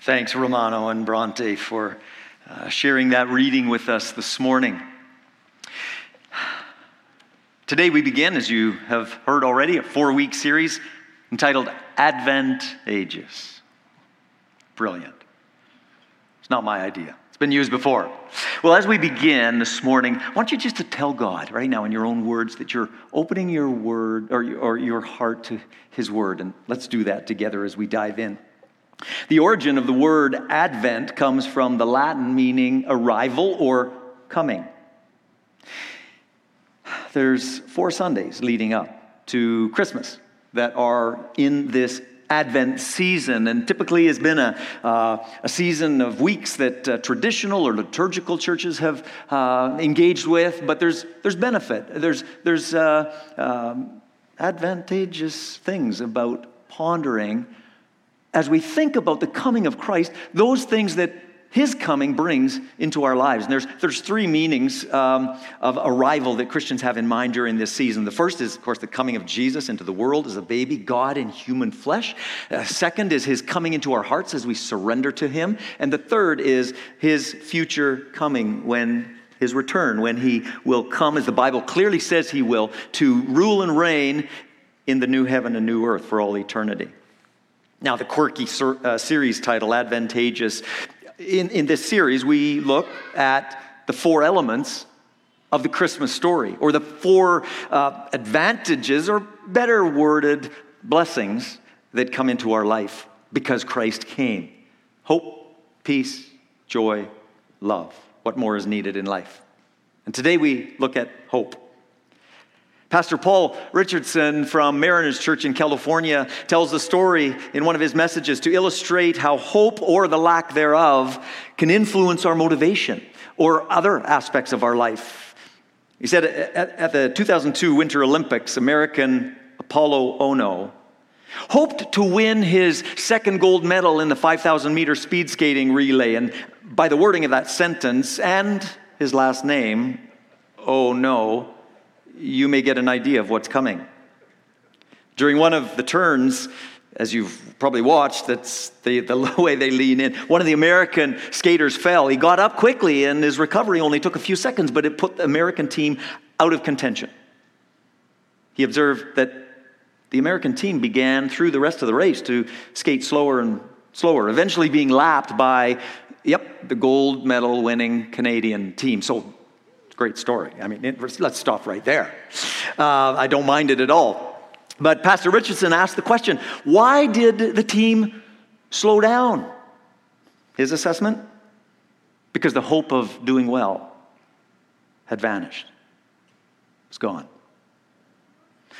Thanks, Romano and Bronte, for uh, sharing that reading with us this morning. Today, we begin, as you have heard already, a four week series entitled Advent Ages. Brilliant. It's not my idea, it's been used before. Well, as we begin this morning, I want you just to tell God right now in your own words that you're opening your word or, or your heart to His word. And let's do that together as we dive in. The origin of the word Advent comes from the Latin meaning arrival or coming. There's four Sundays leading up to Christmas that are in this Advent season, and typically has been a, uh, a season of weeks that uh, traditional or liturgical churches have uh, engaged with, but there's, there's benefit. There's, there's uh, um, advantageous things about pondering as we think about the coming of Christ, those things that his coming brings into our lives. And there's, there's three meanings um, of arrival that Christians have in mind during this season. The first is, of course, the coming of Jesus into the world as a baby, God in human flesh. Uh, second is his coming into our hearts as we surrender to him. And the third is his future coming when his return, when he will come, as the Bible clearly says he will, to rule and reign in the new heaven and new earth for all eternity. Now, the quirky ser- uh, series title, Advantageous, in, in this series, we look at the four elements of the Christmas story, or the four uh, advantages, or better worded, blessings that come into our life because Christ came hope, peace, joy, love. What more is needed in life? And today we look at hope. Pastor Paul Richardson from Mariners Church in California tells the story in one of his messages to illustrate how hope or the lack thereof can influence our motivation or other aspects of our life. He said at, the 2002 Winter Olympics, American Apolo Ohno hoped to win his second gold medal in the 5,000 meter speed skating relay. And by the wording of that sentence and his last name, oh no, you may get an idea of what's coming. During one of the turns, as you've probably watched, that's the, the way they lean in. One of the American skaters fell. He got up quickly, and his recovery only took a few seconds, but it put the American team out of contention. He observed that the American team began through the rest of the race to skate slower and slower, eventually being lapped by, yep, the gold medal winning Canadian team. So Great story. I mean, it, let's stop right there. Uh, I don't mind it at all. But Pastor Richardson asked the question why did the team slow down? His assessment? Because the hope of doing well had vanished, it's gone.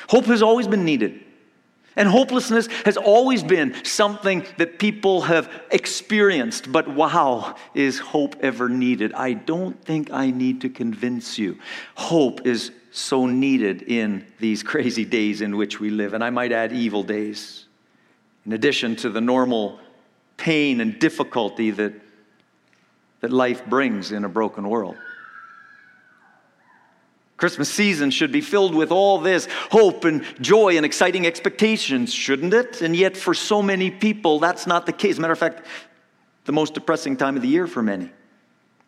Hope has always been needed. And hopelessness has always been something that people have experienced. But wow, is hope ever needed? I don't think I need to convince you. Hope is so needed in these crazy days in which we live. And I might add evil days, in addition to the normal pain and difficulty that, that life brings in a broken world. Christmas season should be filled with all this hope and joy and exciting expectations, shouldn't it? And yet, for so many people, that's not the case. Matter of fact, the most depressing time of the year for many.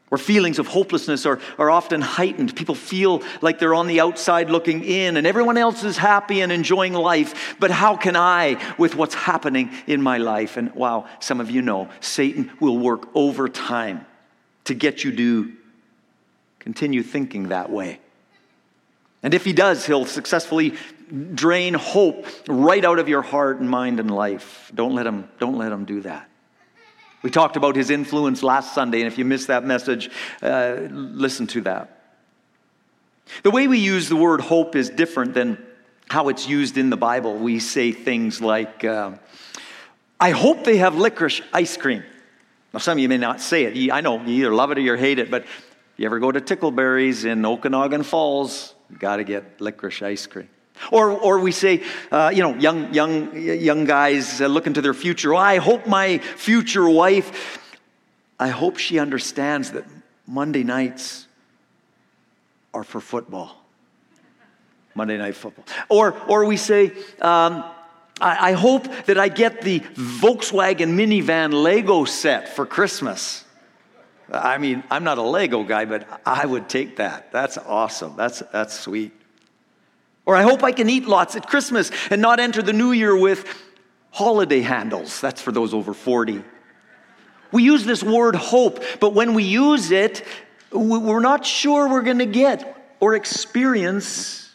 Where feelings of hopelessness are, are often heightened. People feel like they're on the outside looking in, and everyone else is happy and enjoying life. But how can I with what's happening in my life? And wow, some of you know Satan will work overtime to get you to continue thinking that way. And if he does, he'll successfully drain hope right out of your heart and mind and life. Don't let him, don't let him do that. We talked about his influence last Sunday, and if you missed that message, uh, listen to that. The way we use the word hope is different than how it's used in the Bible. We say things like, uh, I hope they have licorice ice cream. Now, some of you may not say it. I know you either love it or you hate it, but you ever go to Tickleberry's in Okanagan Falls, Got to get licorice ice cream. Or, or we say, uh, you know, young, young, young guys uh, looking to their future. Oh, I hope my future wife, I hope she understands that Monday nights are for football. Monday night football. Or, or we say, um, I, I hope that I get the Volkswagen minivan Lego set for Christmas. I mean, I'm not a Lego guy, but I would take that. That's awesome. That's, that's sweet. Or I hope I can eat lots at Christmas and not enter the new year with holiday handles. That's for those over 40. We use this word hope, but when we use it, we're not sure we're going to get or experience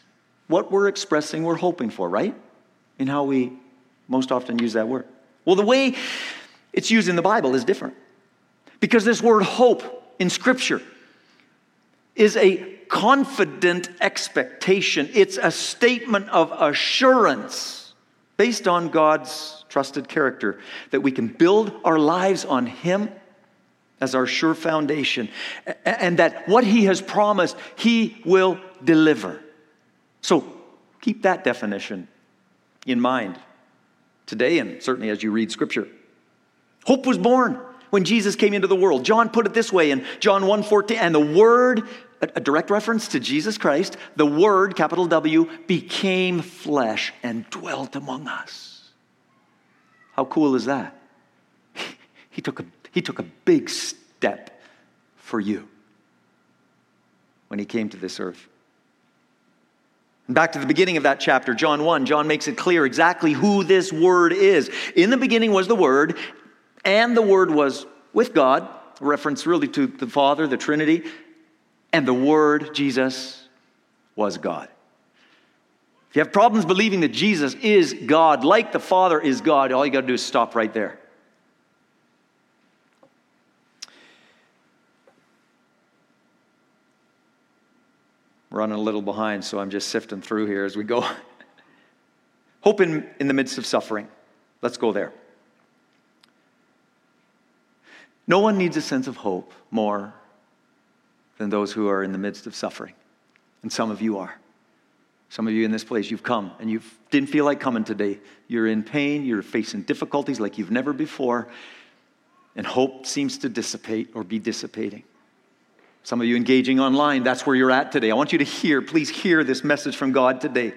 what we're expressing we're hoping for, right? In how we most often use that word. Well, the way it's used in the Bible is different. Because this word hope in Scripture is a confident expectation, it's a statement of assurance based on God's trusted character that we can build our lives on Him as our sure foundation, and that what He has promised, He will deliver. So keep that definition in mind today, and certainly as you read Scripture. Hope was born when Jesus came into the world. John put it this way in John 1:14, and the word a direct reference to Jesus Christ, the word capital W became flesh and dwelt among us. How cool is that? He took a, he took a big step for you when he came to this earth. And back to the beginning of that chapter, John 1, John makes it clear exactly who this word is. In the beginning was the word, and the Word was with God, reference really to the Father, the Trinity, and the Word, Jesus, was God. If you have problems believing that Jesus is God, like the Father is God, all you got to do is stop right there. Running a little behind, so I'm just sifting through here as we go. Hope in, in the midst of suffering. Let's go there. No one needs a sense of hope more than those who are in the midst of suffering. And some of you are. Some of you in this place, you've come and you didn't feel like coming today. You're in pain, you're facing difficulties like you've never before, and hope seems to dissipate or be dissipating. Some of you engaging online, that's where you're at today. I want you to hear, please hear this message from God today.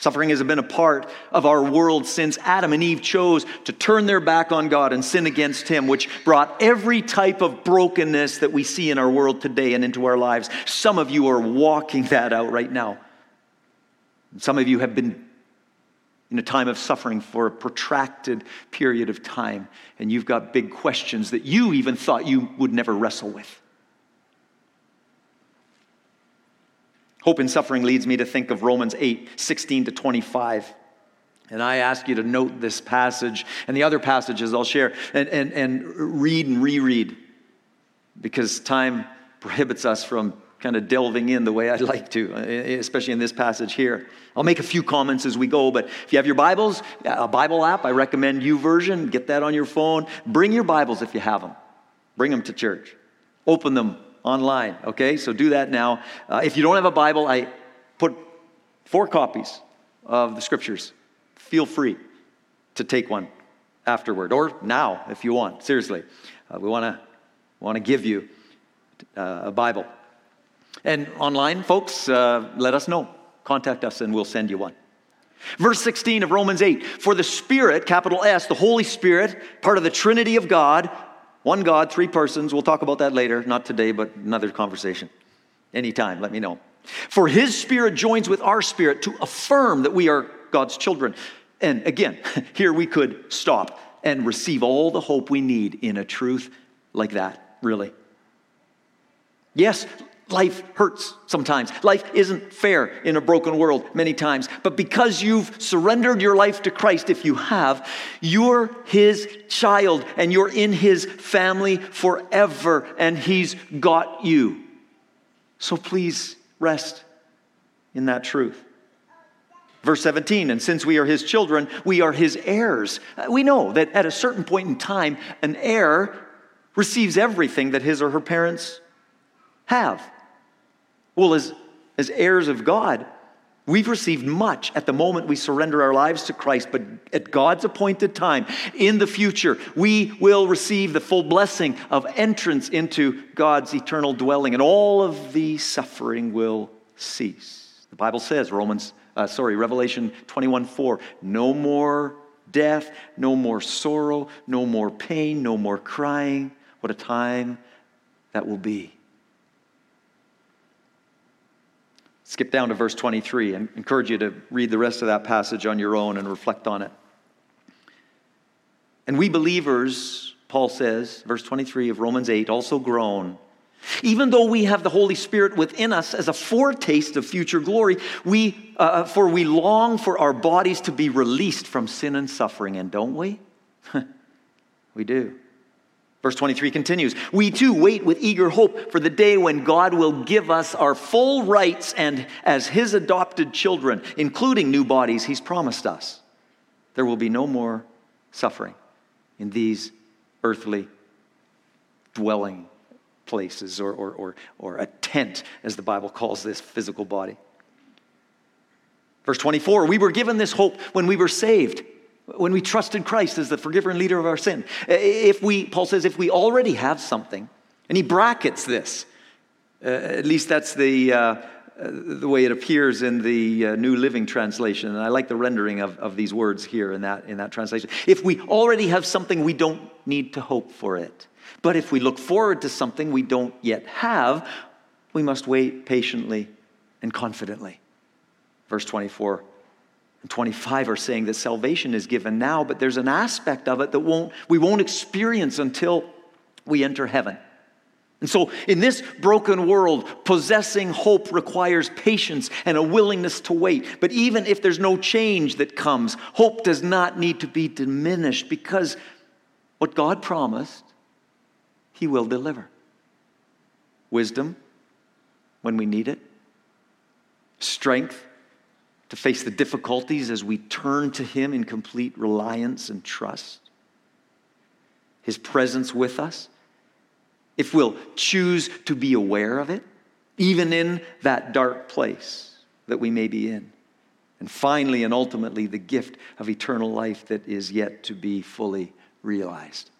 Suffering has been a part of our world since Adam and Eve chose to turn their back on God and sin against Him, which brought every type of brokenness that we see in our world today and into our lives. Some of you are walking that out right now. Some of you have been in a time of suffering for a protracted period of time, and you've got big questions that you even thought you would never wrestle with. Hope in suffering leads me to think of Romans 8 16 to 25. And I ask you to note this passage and the other passages I'll share and, and, and read and reread because time prohibits us from kind of delving in the way I'd like to, especially in this passage here. I'll make a few comments as we go, but if you have your Bibles, a Bible app, I recommend YouVersion. Get that on your phone. Bring your Bibles if you have them. Bring them to church. Open them online, okay? So do that now. Uh, if you don't have a Bible, I put four copies of the scriptures. Feel free to take one afterward or now if you want. Seriously, uh, we want to want to give you uh, a Bible. And online, folks, uh, let us know. Contact us and we'll send you one. Verse 16 of Romans 8 For the Spirit, capital S, the Holy Spirit, part of the Trinity of God, one God, three persons. We'll talk about that later, not today, but another conversation. Anytime, let me know. For his spirit joins with our spirit to affirm that we are God's children. And again, here we could stop and receive all the hope we need in a truth like that, really. Yes, Life hurts sometimes. Life isn't fair in a broken world many times. But because you've surrendered your life to Christ, if you have, you're His child and you're in His family forever and He's got you. So please rest in that truth. Verse 17, and since we are His children, we are His heirs. Uh, we know that at a certain point in time, an heir receives everything that his or her parents have. Well, as, as heirs of God, We've received much at the moment we surrender our lives to Christ, but at God's appointed time, in the future, we will receive the full blessing of entrance into God's eternal dwelling, and all of the suffering will cease. The Bible says, Romans, uh, sorry, Revelation 21 4. No more death, no more sorrow, no more pain, no more crying. What a time that will be. Skip down to verse 23 and encourage you to read the rest of that passage on your own and reflect on it. And we believers, Paul says, verse 23 of Romans 8, also groan. Even though we have the Holy Spirit within us as a foretaste of future glory, we, uh, for we long for our bodies to be released from sin and suffering, and don't we? we do. Verse 23 continues We too wait with eager hope for the day when God will give us our full rights and as His adopted children, including new bodies He's promised us. There will be no more suffering in these earthly dwelling places or, or, or, or a tent, as the Bible calls this physical body. Verse 24 We were given this hope when we were saved when we trusted Christ as the forgiver and leader of our sin. If we, Paul says, if we already have something, and he brackets this, uh, at least that's the, uh, the way it appears in the uh, New Living Translation. And I like the rendering of, of these words here in that, in that translation. If we already have something, we don't need to hope for it. But if we look forward to something we don't yet have, we must wait patiently and confidently. Verse 24 and 25 are saying that salvation is given now, but there's an aspect of it that won't, we won't experience until we enter heaven. And so, in this broken world, possessing hope requires patience and a willingness to wait. But even if there's no change that comes, hope does not need to be diminished because what God promised, He will deliver. Wisdom when we need it, strength to face the difficulties as we turn to Him in complete reliance and trust. His presence with us, if we'll choose to be aware of it, even in that dark place that we may be in. And finally and ultimately, the gift of eternal life that is yet to be fully realized.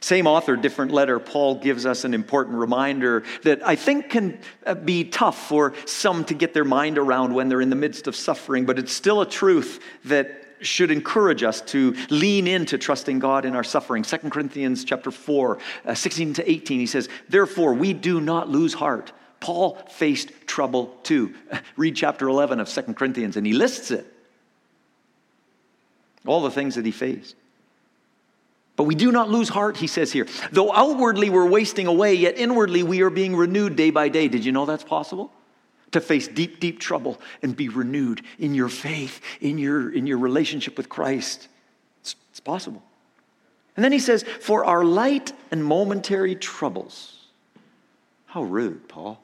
Same author, different letter, Paul gives us an important reminder that I think can uh, be tough for some to get their mind around when they're in the midst of suffering, but it's still a truth that should encourage us to lean into trusting God in our suffering. 2 Corinthians chapter 4, uh, 16 to 18, he says, Therefore, we do not lose heart. Paul faced trouble too. Read chapter 11 of 2 Corinthians, and he lists it. All the things that he faced. But we do not lose heart, he says here. Though outwardly we're wasting away, yet inwardly we are being renewed day by day. Did you know that's possible? To face deep, deep trouble and be renewed in your faith, in your, in your relationship with Christ. It's, it's possible. And then he says, For our light and momentary troubles. How rude, Paul.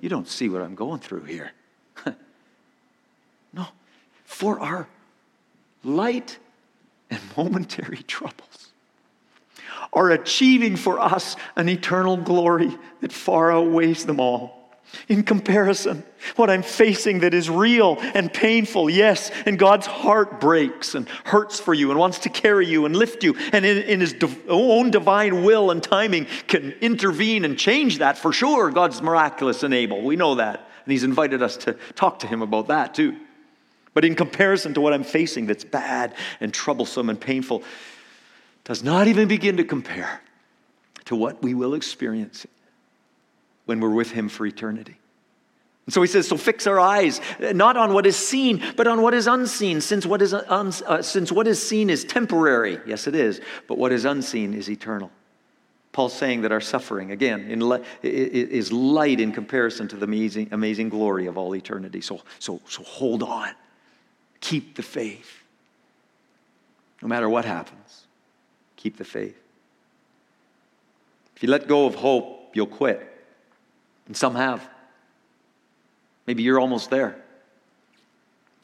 You don't see what I'm going through here. no, for our light and momentary troubles are achieving for us an eternal glory that far outweighs them all. In comparison, what I'm facing that is real and painful, yes, and God's heart breaks and hurts for you and wants to carry you and lift you, and in, in His own divine will and timing can intervene and change that for sure. God's miraculous and able. We know that. And He's invited us to talk to Him about that too. But in comparison to what I'm facing that's bad and troublesome and painful, does not even begin to compare to what we will experience when we're with Him for eternity. And so he says, so fix our eyes not on what is seen, but on what is unseen, since what is, un, uh, since what is seen is temporary. Yes, it is, but what is unseen is eternal. Paul's saying that our suffering, again, in, is light in comparison to the amazing, amazing glory of all eternity. So, so, so hold on. Keep the faith. No matter what happens, keep the faith. If you let go of hope, you'll quit. And some have. Maybe you're almost there.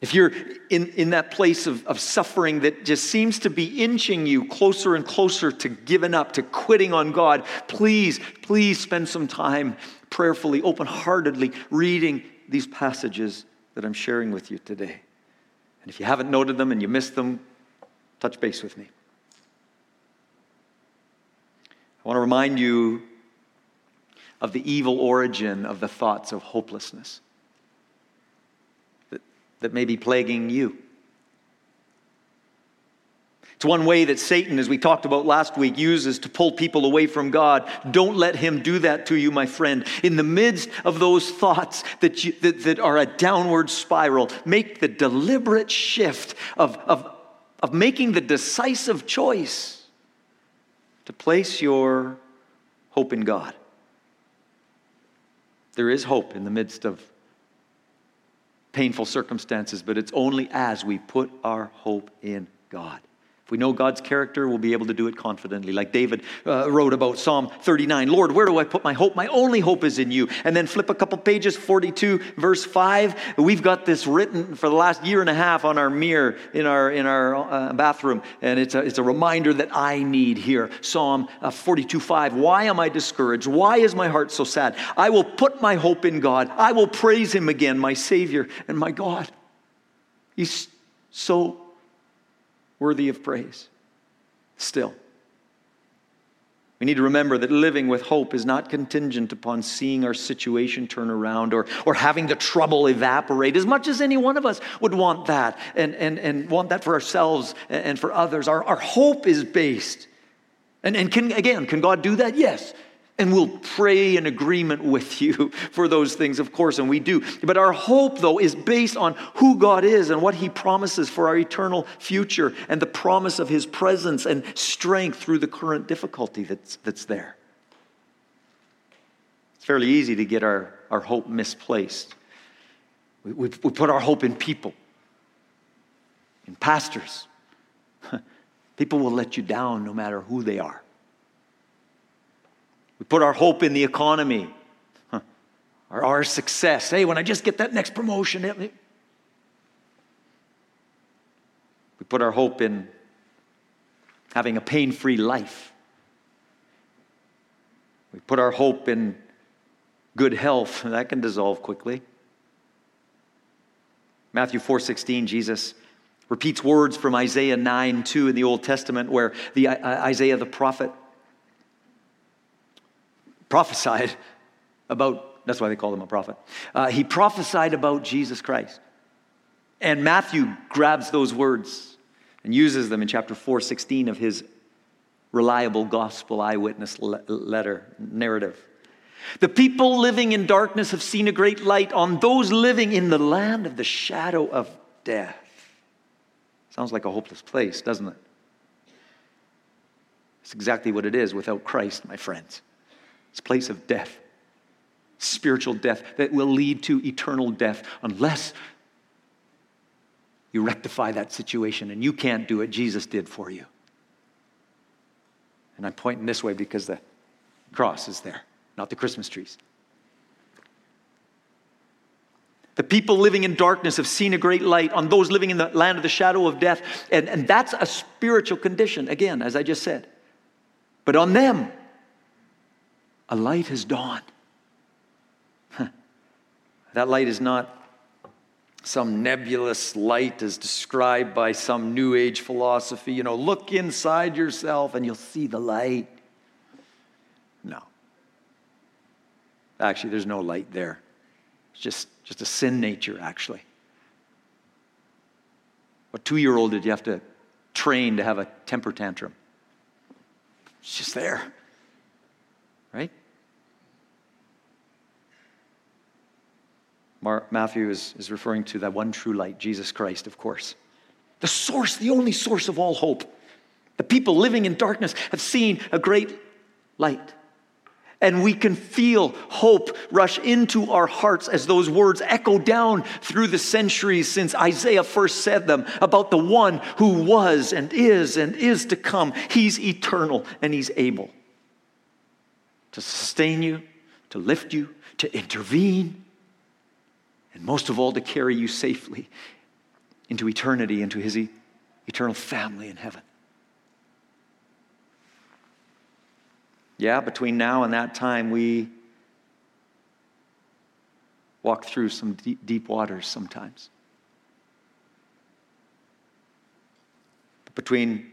If you're in, in that place of, of suffering that just seems to be inching you closer and closer to giving up, to quitting on God, please, please spend some time prayerfully, open heartedly reading these passages that I'm sharing with you today. And if you haven't noted them and you missed them, touch base with me. I want to remind you of the evil origin of the thoughts of hopelessness. that that may be plaguing you. It's one way that Satan, as we talked about last week, uses to pull people away from God. Don't let him do that to you, my friend. In the midst of those thoughts that, you, that, that are a downward spiral, make the deliberate shift of, of, of making the decisive choice to place your hope in God. There is hope in the midst of painful circumstances, but it's only as we put our hope in God. If we know God's character, we'll be able to do it confidently. Like David uh, wrote about Psalm 39 Lord, where do I put my hope? My only hope is in you. And then flip a couple pages, 42, verse 5. We've got this written for the last year and a half on our mirror in our, in our uh, bathroom. And it's a, it's a reminder that I need here. Psalm uh, 42, 5. Why am I discouraged? Why is my heart so sad? I will put my hope in God. I will praise him again, my Savior and my God. He's so worthy of praise. Still, we need to remember that living with hope is not contingent upon seeing our situation turn around or, or having the trouble evaporate, as much as any one of us would want that and, and, and want that for ourselves and for others. Our, our hope is based. And, and can, again, can God do that? Yes. And we'll pray in agreement with you for those things, of course, and we do. But our hope, though, is based on who God is and what He promises for our eternal future and the promise of His presence and strength through the current difficulty that's, that's there. It's fairly easy to get our, our hope misplaced. We, we, we put our hope in people, in pastors. People will let you down no matter who they are. We put our hope in the economy, huh. our, our success. Hey, when I just get that next promotion, it, we put our hope in having a pain free life. We put our hope in good health. That can dissolve quickly. Matthew 4:16 Jesus repeats words from Isaiah 9 2 in the Old Testament where the Isaiah the prophet prophesied about, that's why they call him a prophet. Uh, he prophesied about Jesus Christ. And Matthew grabs those words and uses them in chapter 4, 16 of his reliable gospel eyewitness letter narrative. The people living in darkness have seen a great light on those living in the land of the shadow of death. Sounds like a hopeless place, doesn't it? It's exactly what it is without Christ, my friends. It's a place of death, spiritual death that will lead to eternal death unless you rectify that situation. And you can't do it, Jesus did for you. And I'm pointing this way because the cross is there, not the Christmas trees. The people living in darkness have seen a great light on those living in the land of the shadow of death. And, and that's a spiritual condition, again, as I just said. But on them, a light has dawned. that light is not some nebulous light as described by some new age philosophy. You know, look inside yourself and you'll see the light. No. Actually, there's no light there. It's just, just a sin nature, actually. What two year old did you have to train to have a temper tantrum? It's just there right? Matthew is, is referring to that one true light, Jesus Christ, of course. The source, the only source of all hope. The people living in darkness have seen a great light. And we can feel hope rush into our hearts as those words echo down through the centuries since Isaiah first said them about the one who was and is and is to come. He's eternal and he's able to sustain you, to lift you, to intervene, and most of all, to carry you safely into eternity, into his e- eternal family in heaven. Yeah, between now and that time, we walk through some deep, deep waters sometimes. But between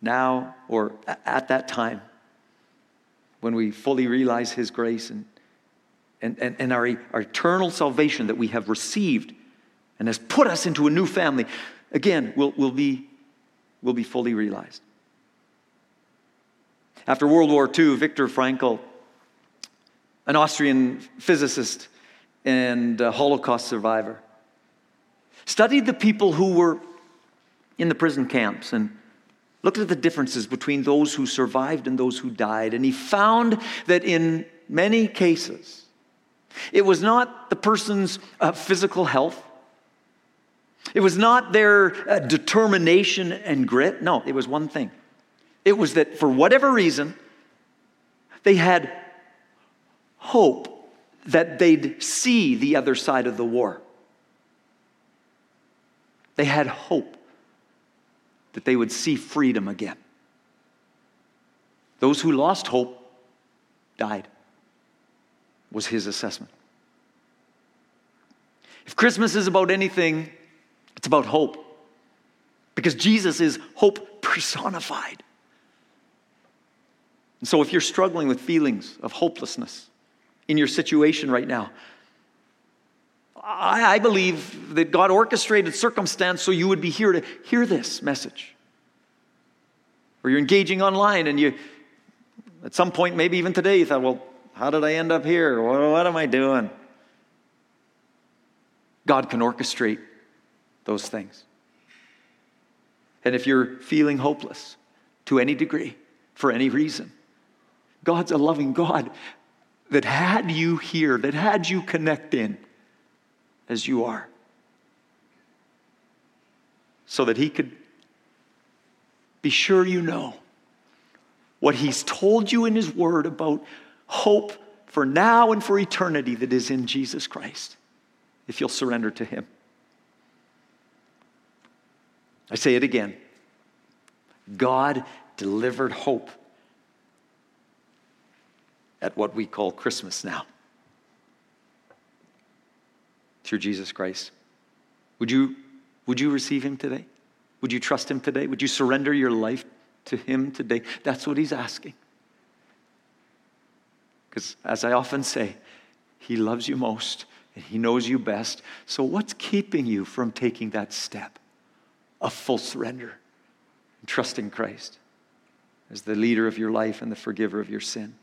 now or at that time, when we fully realize His grace and, and, and, and our, our eternal salvation that we have received and has put us into a new family, again, will, will, be, will be fully realized. After World War II, Viktor Frankl, an Austrian physicist and Holocaust survivor, studied the people who were in the prison camps and looked at the differences between those who survived and those who died. And he found that in many cases, it was not the person's uh, physical health. It was not their uh, determination and grit. No, it was one thing. It was that for whatever reason, they had hope that they'd see the other side of the war. They had hope that they would see freedom again. Those who lost hope died, was his assessment. If Christmas is about anything, it's about hope. Because Jesus is hope personified. And so if you're struggling with feelings of hopelessness in your situation right now, I, I believe that God orchestrated circumstance so you would be here to hear this message. Or you're engaging online and you, at some point, maybe even today, you thought, well, how did I end up here? What, what am I doing? God can orchestrate those things. And if you're feeling hopeless to any degree, for any reason, God's a loving God that had you here, that had you connect in, as you are. So that He could be sure you know what He's told you in His Word about hope for now and for eternity that is in Jesus Christ, if you'll surrender to Him. I say it again. God delivered hope at what we call Christmas now through Jesus Christ. Would you, would you receive him today? Would you trust him today? Would you surrender your life to him today? That's what he's asking. Because as I often say, he loves you most and he knows you best. So, what's keeping you from taking that step of full surrender and trusting Christ as the leader of your life and the forgiver of your sin?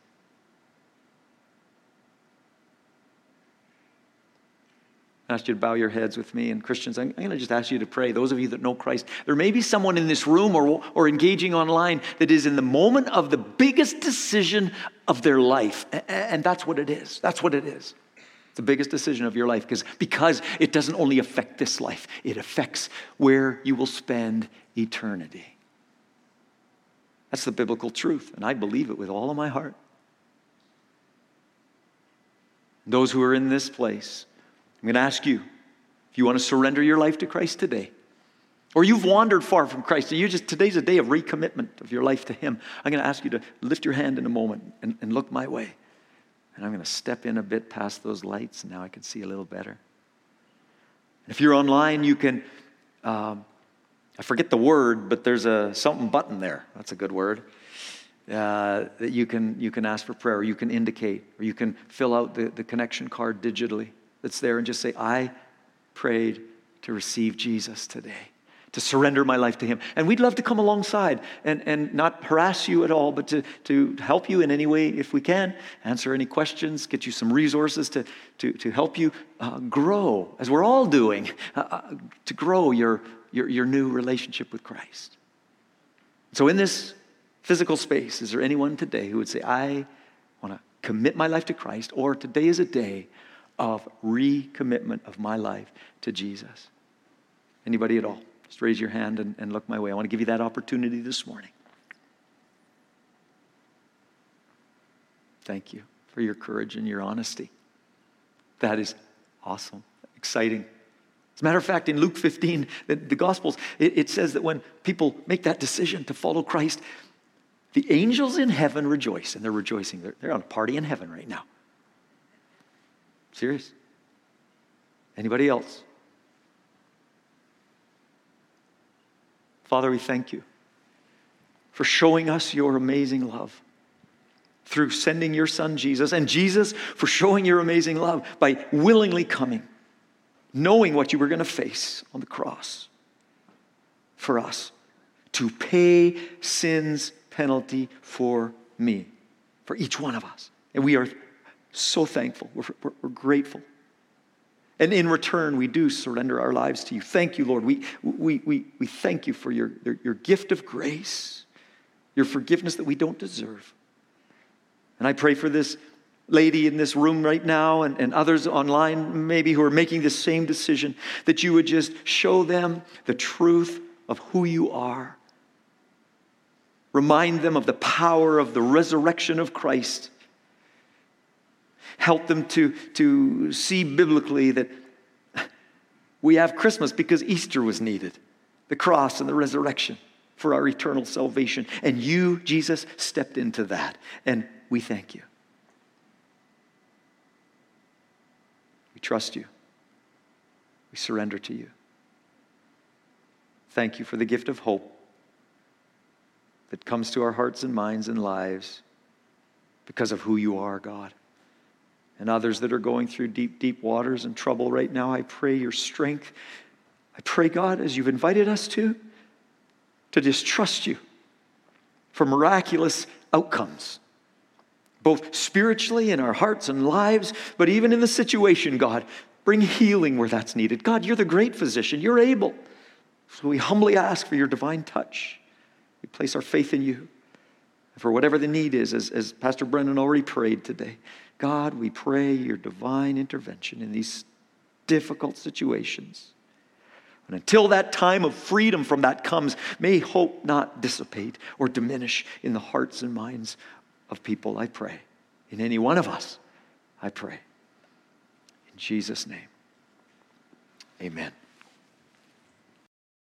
I ask you to bow your heads with me. And Christians, I'm, going to just ask you to pray. Those of you that know Christ, there may be someone in this room or, or engaging online that is in the moment of the biggest decision of their life. And that's what it is. That's what it is. It's the biggest decision of your life because, because it doesn't only affect this life, it affects where you will spend eternity. That's the biblical truth, and I believe it with all of my heart. Those who are in this place, I'm going to ask you if you want to surrender your life to Christ today, or you've wandered far from Christ, you just today's a day of recommitment of your life to Him. I'm going to ask you to lift your hand in a moment and, and look my way. And I'm going to step in a bit past those lights, and now I can see a little better. If you're online, you can, um, I forget the word, but there's a something button there. That's a good word. Uh, that you can, you can ask for prayer, or you can indicate, or you can fill out the, the connection card digitally that's there and just say, I prayed to receive Jesus today, to surrender my life to Him. And we'd love to come alongside and, and not harass you at all, but to, to help you in any way if we can, answer any questions, get you some resources to, to, to help you uh, grow, as we're all doing, uh, uh to grow your, your, your new relationship with Christ. So, in this physical space, is there anyone today who would say, I want to commit my life to Christ, or today is a day of recommitment of my life to Jesus. Anybody at all? Just raise your hand and, and look my way. I want to give you that opportunity this morning. Thank you for your courage and your honesty. That is awesome, exciting. As a matter of fact, in Luke 15, the, the Gospels, it, it says that when people make that decision to follow Christ, the angels in heaven rejoice, and they're rejoicing. They're, they're on a party in heaven right now. Serious? Anybody else? Father, we thank you for showing us your amazing love through sending your son Jesus, and Jesus for showing your amazing love by willingly coming knowing what you were going to face on the cross for us to pay sin's penalty for me, for each one of us. And we are so thankful. We're, we're, we're, grateful. And in return, we do surrender our lives to you. Thank you, Lord. We, we, we, we thank you for your, your, your gift of grace, your forgiveness that we don't deserve. And I pray for this lady in this room right now and, and others online, maybe who are making the same decision, that you would just show them the truth of who you are. Remind them of the power of the resurrection of Christ. Help them to, to see biblically that we have Christmas because Easter was needed the cross and the resurrection for our eternal salvation. And you, Jesus, stepped into that. And we thank you. We trust you. We surrender to you. Thank you for the gift of hope that comes to our hearts and minds and lives because of who you are, God. And others that are going through deep, deep waters and trouble right now, I pray your strength. I pray, God, as you've invited us to, to just trust you for miraculous outcomes, both spiritually in our hearts and lives, but even in the situation, God. Bring healing where that's needed. God, you're the great physician, you're able. So we humbly ask for your divine touch. We place our faith in you. For whatever the need is, as, as Pastor Brendan already prayed today, God, we pray your divine intervention in these difficult situations. And until that time of freedom from that comes, may hope not dissipate or diminish in the hearts and minds of people, I pray. In any one of us, I pray. In Jesus' name, amen.